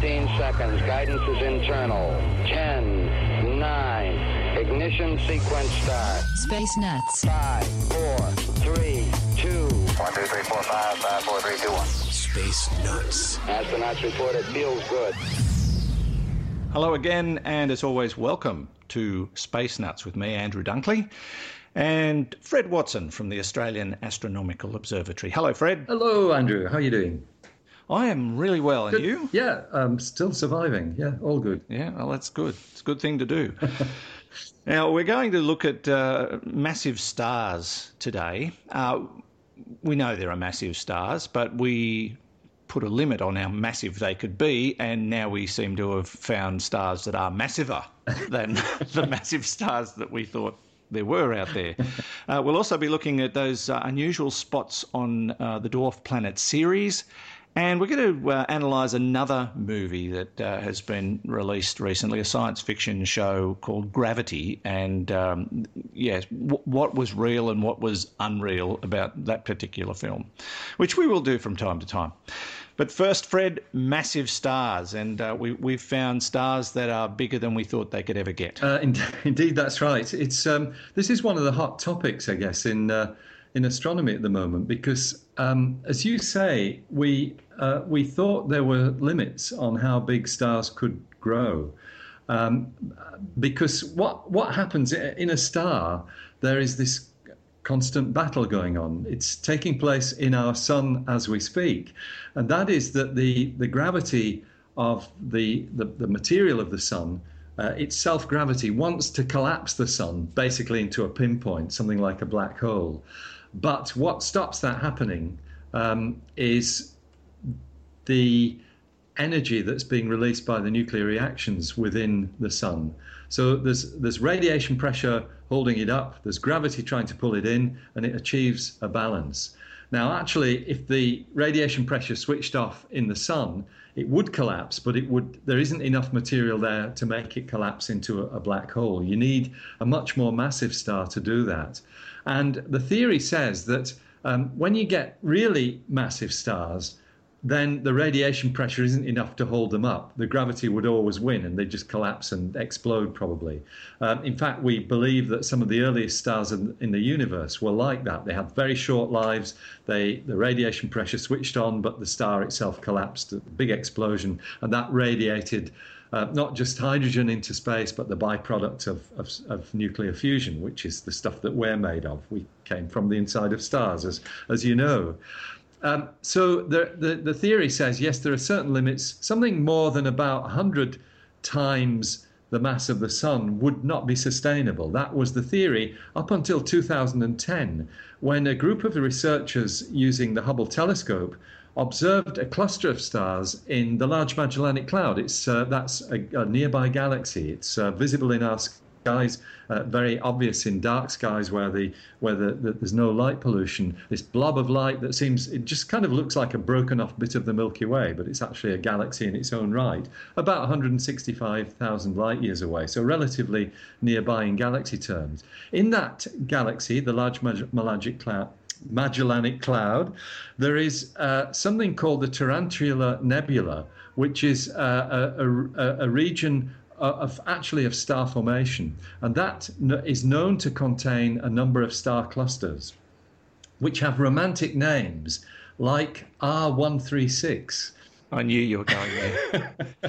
15 seconds. Guidance is internal. 10, 9. Ignition sequence start. Space Nuts. 5, 4, 3, 2. 1, 2, 3, 4, 5, 5, 4, 3, 2, 1. Space Nuts. Astronauts report it feels good. Hello again, and as always, welcome to Space Nuts with me, Andrew Dunkley, and Fred Watson from the Australian Astronomical Observatory. Hello, Fred. Hello, Andrew. How are you doing? I am really well, and Good. you? Yeah, I'm still surviving. Yeah, all good. Yeah, well, that's good. It's a good thing to do. now, we're going to look at uh, massive stars today. Uh, we know there are massive stars, but we put a limit on how massive they could be, and now we seem to have found stars that are massiver than the massive stars that we thought there were out there. Uh, we'll also be looking at those uh, unusual spots on uh, the dwarf planet Ceres. And we're going to uh, analyse another movie that uh, has been released recently, a science fiction show called Gravity. And um, yes, w- what was real and what was unreal about that particular film, which we will do from time to time. But first, Fred, massive stars, and uh, we, we've found stars that are bigger than we thought they could ever get. Uh, in, indeed, that's right. It's um, this is one of the hot topics, I guess, in uh, in astronomy at the moment, because um, as you say, we uh, we thought there were limits on how big stars could grow, um, because what what happens in a star, there is this constant battle going on. It's taking place in our sun as we speak, and that is that the the gravity of the the, the material of the sun. Uh, its self gravity wants to collapse the sun basically into a pinpoint, something like a black hole. But what stops that happening um, is the energy that's being released by the nuclear reactions within the sun. So there's there's radiation pressure holding it up, there's gravity trying to pull it in, and it achieves a balance. Now, actually, if the radiation pressure switched off in the sun, it would collapse, but it would there isn't enough material there to make it collapse into a, a black hole. You need a much more massive star to do that. And the theory says that um, when you get really massive stars, then the radiation pressure isn't enough to hold them up. The gravity would always win and they just collapse and explode, probably. Um, in fact, we believe that some of the earliest stars in, in, the universe were like that. They had very short lives, they, the radiation pressure switched on, but the star itself collapsed, a big explosion, and that radiated. Uh, not just hydrogen into space, but the byproduct of, of, of, nuclear fusion, which is the stuff that we're made of. We came from the inside of stars, as, as you know. Um, so the, the, the theory says yes, there are certain limits. Something more than about 100 times the mass of the sun would not be sustainable. That was the theory up until 2010, when a group of researchers using the Hubble telescope observed a cluster of stars in the Large Magellanic Cloud. It's uh, that's a, a, nearby galaxy. It's uh, visible in our skies, uh, very obvious in dark skies where the where the, the, there's no light pollution. This blob of light that seems it just kind of looks like a broken off bit of the Milky Way, but it's actually a galaxy in its own right, about 165,000 light years away, so relatively nearby in galaxy terms. In that galaxy, the Large Magellanic Cloud. Magellanic Cloud, there is uh, something called the Tarantula Nebula, which is uh, a, a, a region of actually of star formation, and that is known to contain a number of star clusters, which have romantic names like R136. I knew you were going there.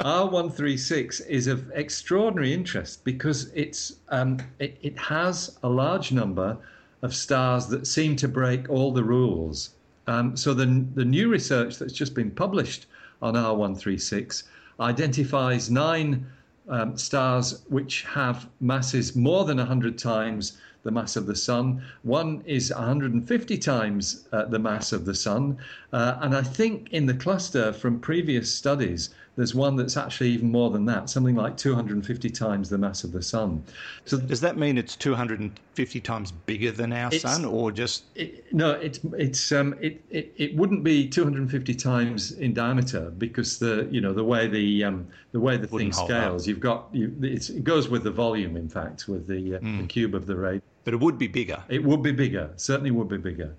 R136 is of extraordinary interest because it's um, it, it has a large number of stars that seem to break all the rules. Um, so the the new research that's just been published on R136 identifies nine um, stars which have masses more than 100 times the mass of the sun. One is 150 times uh, the mass of the sun. Uh, and I think in the cluster from previous studies, there's one that's actually even more than that, something like 250 times the mass of the sun. So does that mean it's 250 times bigger than our sun, or just it, no? It's it's um it, it it wouldn't be 250 times in diameter because the you know the way the um the way the thing scales, up. you've got you it goes with the volume. In fact, with the, uh, mm. the cube of the ray. But it would be bigger. It would be bigger. Certainly would be bigger.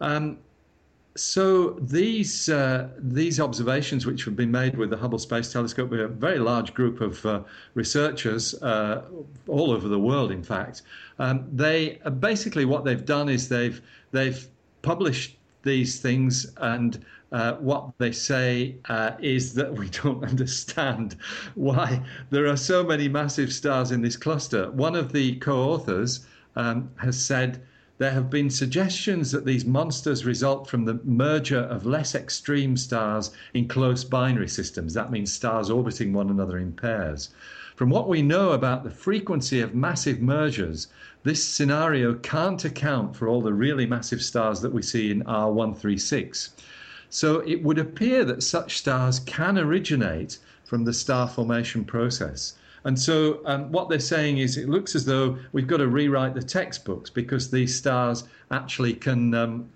Um, so these uh, these observations, which have been made with the Hubble Space Telescope, with a very large group of uh, researchers uh, all over the world, in fact, um, they uh, basically what they've done is they've they've published these things and. Uh, what they say uh, is that we don't understand why there are so many massive stars in this cluster. One of the co-authors um, has said there have been suggestions that these monsters result from the merger of less extreme stars in close binary systems. That means stars orbiting one another in pairs. From what we know about the frequency of massive mergers, this scenario can't account for all the really massive stars that we see in R136. So it would appear that such stars can originate from the star formation process. And so um, what they're saying is it looks as though we've got to rewrite the textbooks because these stars actually can um,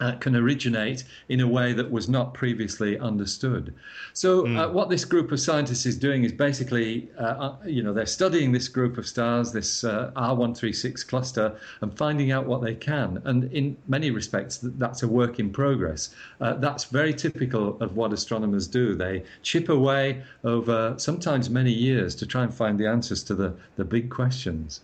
uh, can originate in a way that was not previously understood. So, mm. uh, what this group of scientists is doing is basically, uh, uh you know, they're studying this group of stars, this uh, R136 cluster, and finding out what they can. And in many respects, that's a work in progress. Uh, that's very typical of what astronomers do. They chip away over sometimes many years to try and find the answers to the, the big questions.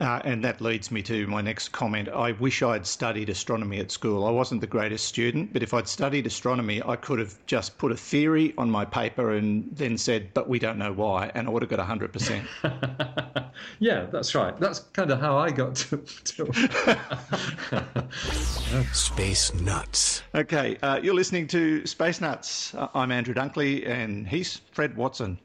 Uh, and that leads me to my next comment. I wish I'd studied astronomy at school. I wasn't the greatest student, but if I'd studied astronomy, I could have just put a theory on my paper and then said, but we don't know why, and I would have got 100%. yeah, that's right. That's kind of how I got to. to... Space Nuts. Okay, uh, you're listening to Space Nuts. I'm Andrew Dunkley, and he's Fred Watson.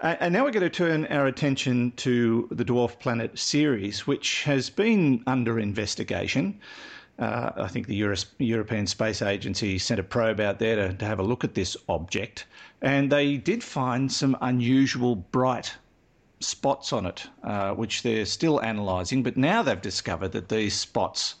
And now we're going to turn our attention to the Dwarf Planet Ceres, which has been under investigation. Uh, I think the Euro- European Space Agency sent a probe out there to, to have a look at this object, and they did find some unusual bright spots on it, uh, which they're still analysing. But now they've discovered that these spots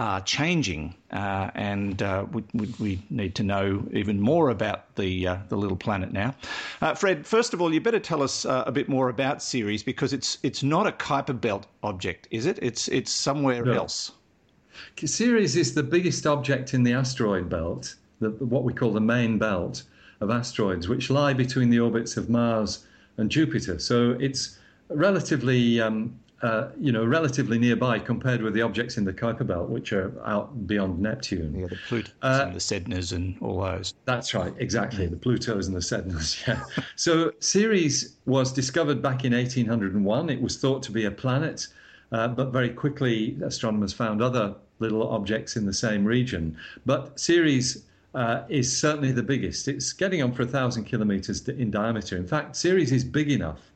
are changing, uh, and uh, we, we, we, need to know even more about the uh, the little planet now. Uh, Fred, first of all, you better tell us uh, a bit more about Ceres because it's it's not a Kuiper Belt object, is it? It's it's somewhere no. else. Ceres is the biggest object in the asteroid belt, the, what we call the main belt of asteroids, which lie between the orbits of Mars and Jupiter. So it's relatively um, uh, you know, relatively nearby compared with the objects in the Kuiper Belt, which are out beyond Neptune. Yeah, the Plutos uh, and the Sednas and all those. That's right, exactly. The Plutos and the Sednas, yeah. so Ceres was discovered back in 1801. It was thought to be a planet, uh, but very quickly astronomers found other little objects in the same region. But Ceres uh, is certainly the biggest. It's getting on for a thousand kilometers in diameter. In fact, Ceres is big enough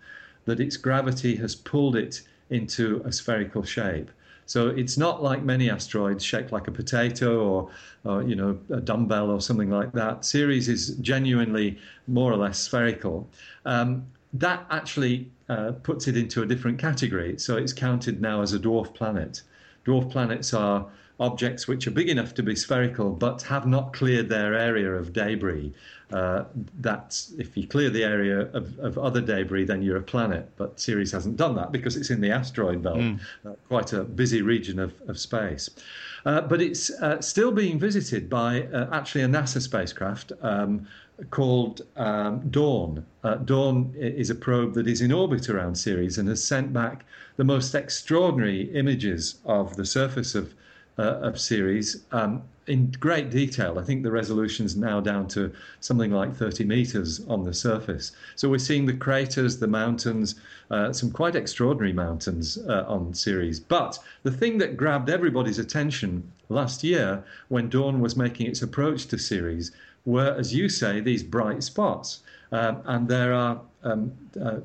that its gravity has pulled it into a spherical shape. So it's not like many asteroids shaped like a potato or, or, you know a dumbbell or something like that. Ceres is genuinely more or less spherical. Um, that actually uh, puts it into a different category. So it's counted now as a dwarf planet. Dwarf planets are objects which are big enough to be spherical but have not cleared their area of debris. Uh, that's if you clear the area of, of, other debris, then you're a planet. But Ceres hasn't done that because it's in the asteroid belt, mm. uh, quite a busy region of, of space. Uh, but it's uh, still being visited by uh, actually a NASA spacecraft. Um, called um, Dawn. Uh, Dawn is a probe that is in orbit around Ceres and has sent back the most extraordinary images of the surface of uh, of Ceres um, in great detail. I think the resolution is now down to something like 30 meters on the surface. So we're seeing the craters, the mountains, uh, some quite extraordinary mountains uh, on Ceres. But the thing that grabbed everybody's attention last year when Dawn was making its approach to Ceres were, as you say, these bright spots. Um, and there are um, uh,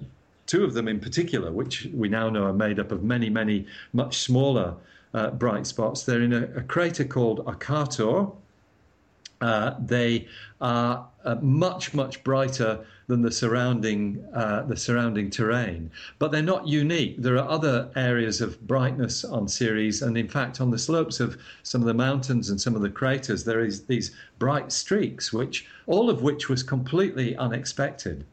two of them in particular, which we now know are made up of many, many much smaller uh, bright spots. They're in a, a crater called Occator. Uh, they are uh, much, much brighter than the surrounding uh, the surrounding terrain. But they're not unique. There are other areas of brightness on Ceres, and in fact, on the slopes of some of the mountains and some of the craters, there is these bright streaks, which all of which was completely unexpected.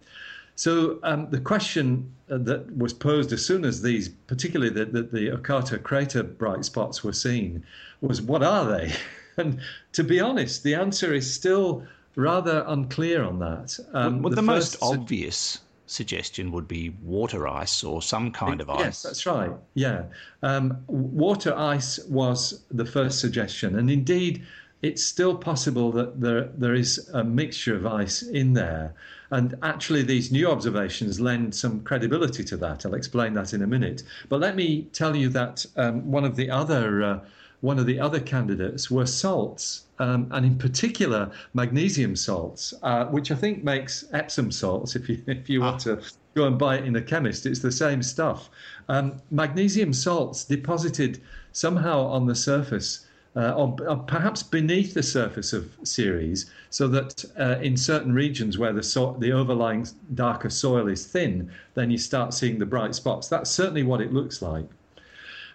So um, the question uh, that was posed as soon as these, particularly the, the, the Occator crater bright spots were seen, was what are they? and to be honest, the answer is still rather unclear on that. Um, well, the, the most obvious suggestion would be water ice or some kind of ice. Yes, that's right. Yeah. Um, water ice was the first suggestion. And indeed, it's still possible that there, there is a mixture of ice in there. And actually, these new observations lend some credibility to that. I'll explain that in a minute. But let me tell you that um, one of the other uh, one of the other candidates were salts, um, and in particular magnesium salts, uh, which I think makes Epsom salts. If you if you ah. want to go and buy it in a chemist, it's the same stuff. Um, magnesium salts deposited somehow on the surface. Uh, or, or, perhaps beneath the surface of Ceres, so that uh, in certain regions where the, so- the overlying darker soil is thin, then you start seeing the bright spots. That's certainly what it looks like.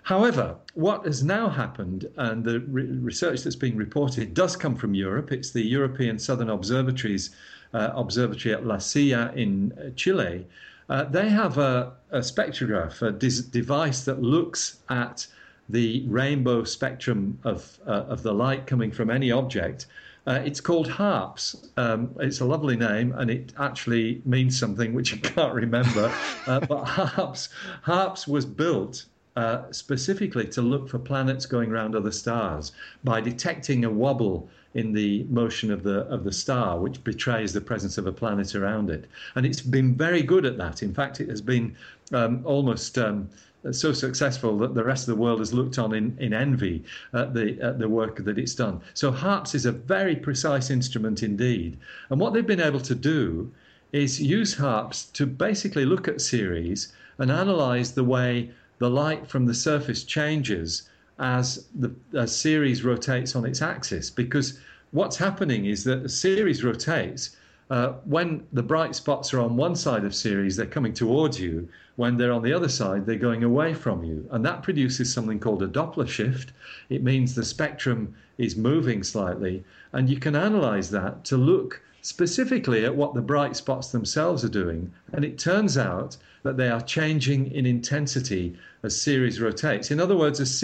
However, what has now happened, and the re- research that's being reported does come from Europe. It's the European Southern Observatories uh, Observatory at La Silla in uh, Chile. Uh, they have a, a spectrograph, a dis- device that looks at the rainbow spectrum of, uh, of the light coming from any object. Uh, it's called HARPS. Um, it's a lovely name, and it actually means something which I can't remember. Uh, but HARPS, HARPS was built uh, specifically to look for planets going around other stars by detecting a wobble in the motion of the of the star, which betrays the presence of a planet around it. And it's been very good at that. In fact, it has been um, almost um, so successful that the rest of the world has looked on in, in envy at the at the work that it's done. So HARPS is a very precise instrument indeed. And what they've been able to do is use HARPS to basically look at Ceres and analyze the way the light from the surface changes as the as Ceres rotates on its axis. Because what's happening is that the Ceres rotates. Uh, when the bright spots are on one side of Ceres, they're coming towards you. When they're on the other side, they're going away from you. And that produces something called a Doppler shift. It means the spectrum is moving slightly. And you can analyze that to look specifically at what the bright spots themselves are doing. And it turns out that they are changing in intensity as Ceres rotates. In other words, as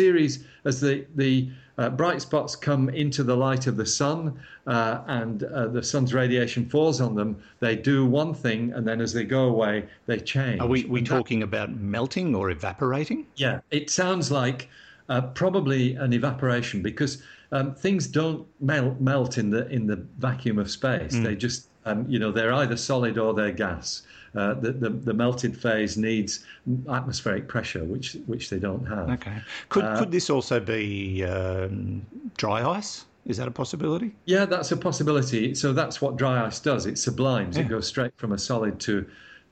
as the, the uh, bright spots come into the light of the sun uh, and uh, the sun's radiation falls on them, they do one thing, and then as they go away, they change. Are we, we talking that, about melting or evaporating? Yeah, it sounds like uh, probably an evaporation because um, things don't melt, melt in the in the vacuum of space. Mm. They just um, you know they're either solid or they're gas. Uh, the, the, the melted phase needs atmospheric pressure, which which they don't have. Okay. Could uh, could this also be um, dry ice? Is that a possibility? Yeah, that's a possibility. So that's what dry ice does. It sublimes. Yeah. It goes straight from a solid to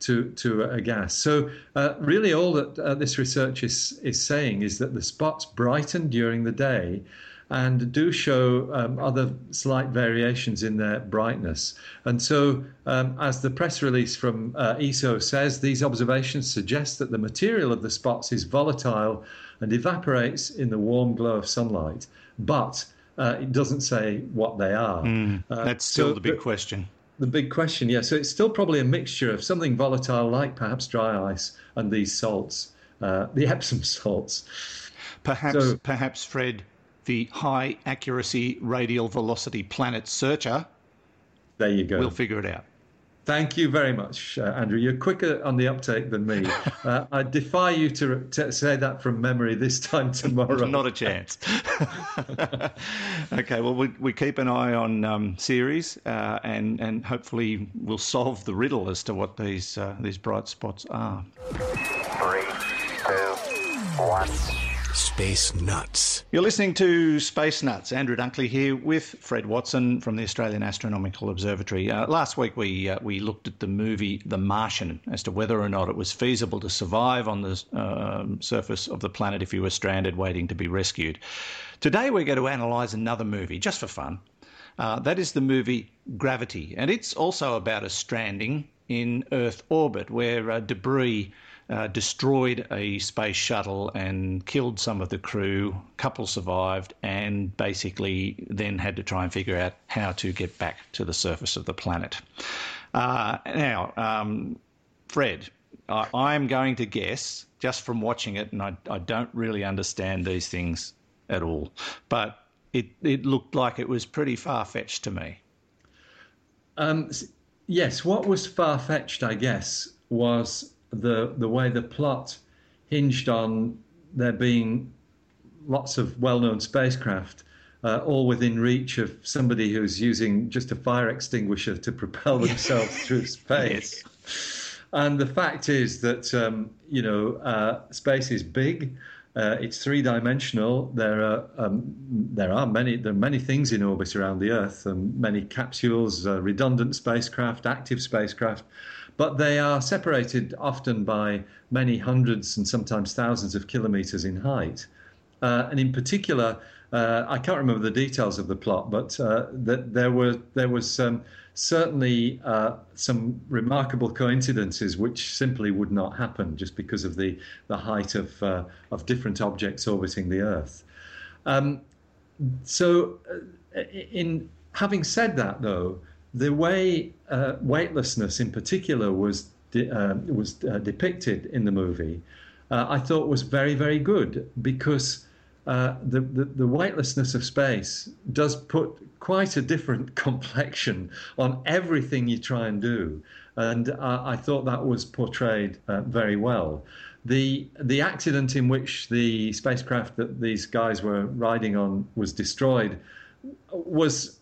to to a gas. So uh, really, all that uh, this research is is saying is that the spots brighten during the day, and do show um, other slight variations in their brightness. And so, um, as the press release from uh, ESO says, these observations suggest that the material of the spots is volatile and evaporates in the warm glow of sunlight, but uh, it doesn't say what they are. Mm, that's still so the big question. The big question, yeah. So it's still probably a mixture of something volatile, like perhaps dry ice, and these salts, uh, the Epsom salts. Perhaps, so, perhaps, Fred, the high accuracy radial velocity planet searcher. There you go. We'll figure it out. Thank you very much, uh, Andrew. You're quicker on the uptake than me. Uh, I defy you to, to, say that from memory this time tomorrow. Not a chance. okay, well, we, we, keep an eye on um, Ceres uh, and, and hopefully we'll solve the riddle as to what these, uh, these bright spots are. Three, two, one. Space Nuts. You're listening to Space Nuts. Andrew Dunkley here with Fred Watson from the Australian Astronomical Observatory. Uh, last week we uh, we looked at the movie The Martian as to whether or not it was feasible to survive on the um, surface of the planet if you were stranded waiting to be rescued. Today we're going to analyse another movie just for fun. Uh, that is the movie Gravity, and it's also about a stranding in Earth orbit where uh, debris uh, destroyed a space shuttle and killed some of the crew. A couple survived, and basically then had to try and figure out how to get back to the surface of the planet. Uh, now, um, Fred, I, I'm going to guess just from watching it, and I, I don't really understand these things at all, but it, it looked like it was pretty far fetched to me. Um, yes, what was far fetched, I guess, was the the way the plot hinged on there being lots of well-known spacecraft uh, all within reach of somebody who's using just a fire extinguisher to propel themselves through space. And the fact is that um, you know uh, space is big. Uh, it's three-dimensional. There are um, there are many there are many things in orbit around the Earth, and many capsules, uh, redundant spacecraft, active spacecraft but they are separated often by many hundreds and sometimes thousands of kilometers in height. Uh, and in particular, uh, I can't remember the details of the plot, but uh, that there were there was um, certainly uh, some remarkable coincidences which simply would not happen just because of the the height of uh, of different objects orbiting the Earth. Um, so, uh, in having said that, though, the way uh, weightlessness in particular was de- uh, was uh, depicted in the movie, uh, I thought was very very good because uh, the, the, the weightlessness of space does put quite a different complexion on everything you try and do, and I thought that was portrayed very well. The the accident in which the spacecraft that these guys were riding on was destroyed was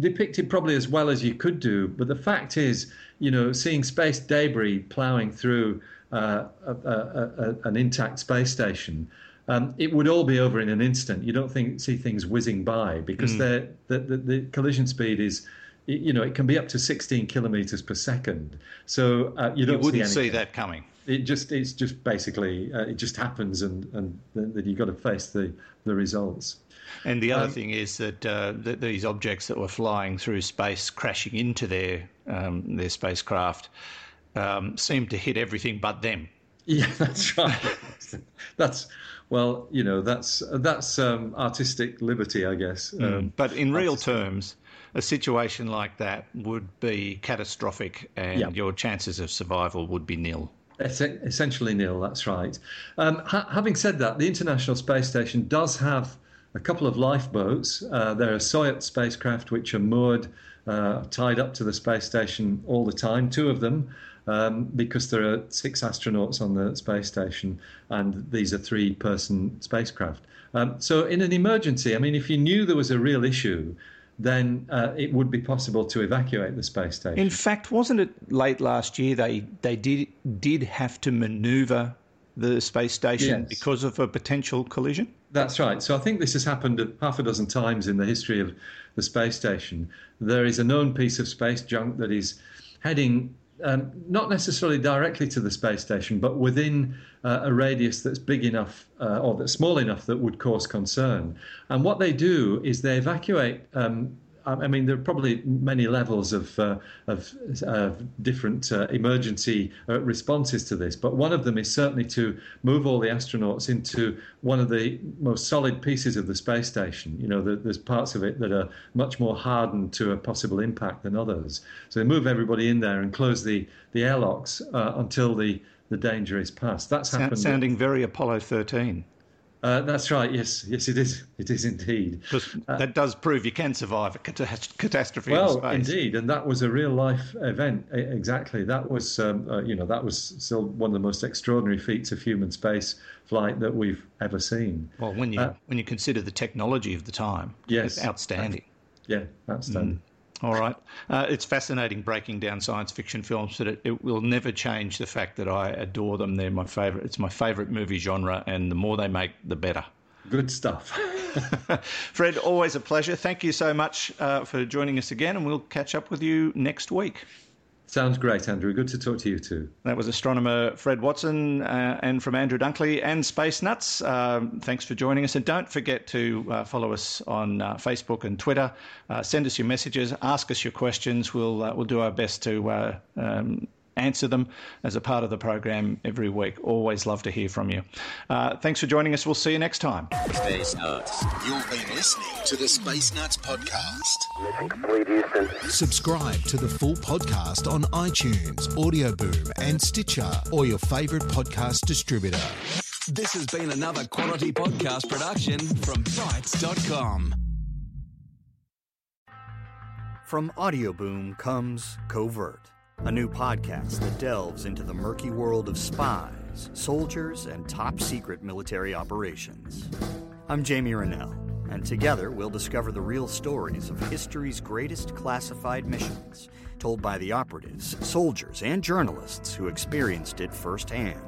depicted probably as well as you could do. But the fact is, you know, seeing space debris ploughing through uh, a, a, a, an intact space station, um, it would all be over in an instant. You don't think see things whizzing by because mm. the, the, the collision speed is. You know, it can be up to 16 kilometers per second. So uh, you don't. You wouldn't see, see, that coming. It just, it's just basically, uh, it just happens, and and then you've got to face the the results. And the other um, thing is that, uh, that, these objects that were flying through space, crashing into their um, their spacecraft, um, seemed to hit everything but them. Yeah, that's right. that's well, you know, that's that's um, artistic liberty, I guess. Mm. but in real terms, a situation like that would be catastrophic, and your chances of survival would be nil. Essentially nil. That's right. Um, ha- having said that, the International Space Station does have a couple of lifeboats. Uh, there are Soyuz spacecraft which are moored, uh, tied up to the space station all the time, two of them, um, because there are six astronauts on the space station, and these are three person spacecraft. Um, so, in an emergency, I mean, if you knew there was a real issue, then uh, it would be possible to evacuate the space station. In fact, wasn't it late last year they they did did have to manoeuvre the space station yes. because of a potential collision? That's right. So I think this has happened half a dozen times in the history of the space station. There is a known piece of space junk that is heading um, not necessarily directly to the space station, but within uh, a radius that's big enough uh, or that's small enough that would cause concern. And what they do is they evacuate um, I mean, there are probably many levels of, uh, of uh, different uh, emergency uh, responses to this, but one of them is certainly to move all the astronauts into one of the most solid pieces of the space station. You know, the, there's parts of it that are much more hardened to a possible impact than others. So they move everybody in there and close the, the airlocks uh, until the, the danger is past. That's happened. Sounding very Apollo 13. Uh, that's right. Yes, yes, it is. It is indeed. Because uh, that does prove you can survive a catastrophe. Well, in indeed, and that was a real life event. Exactly. That was, um, uh, you know, that was still one of the most extraordinary feats of human space flight that we've ever seen. Well, when you uh, when you consider the technology of the time, yes, outstanding. Yeah, outstanding. Mm. All right. Uh, it's fascinating breaking down science fiction films, but it, it, will never change the fact that I adore them. They're my favorite. It's my favorite movie genre, and the more they make, the better. Good stuff. Fred, always a pleasure. Thank you so much uh, for joining us again, and we'll catch up with you next week. Sounds great, Andrew. Good to talk to you too. That was astronomer Fred Watson uh, and from Andrew Dunkley and Space Nuts. Um, thanks for joining us. And don't forget to uh, follow us on uh, Facebook and Twitter. Uh, send us your messages, ask us your questions. We'll, uh, we'll do our best to uh, um, answer them as a part of the program every week. Always love to hear from you. Uh, thanks for joining us. We'll see you next time. Space Nuts. You've been listening to the Space Nuts podcast. Subscribe to the full podcast on iTunes, Audio Boom, and Stitcher, or your favourite podcast distributor. This has been another quality podcast production from Bitesz.com. From Audio Boom comes Covert a new podcast that delves into the murky world of spies, soldiers, and top secret military operations. I'm Jamie Rennell, and together we'll discover the real stories of history's greatest classified missions, told by the operatives, soldiers, and journalists who experienced it firsthand.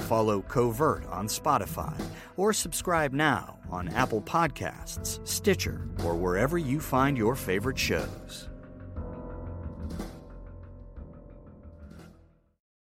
Follow Covert on Spotify or subscribe now on Apple Podcasts, Stitcher, or wherever you find your favorite shows.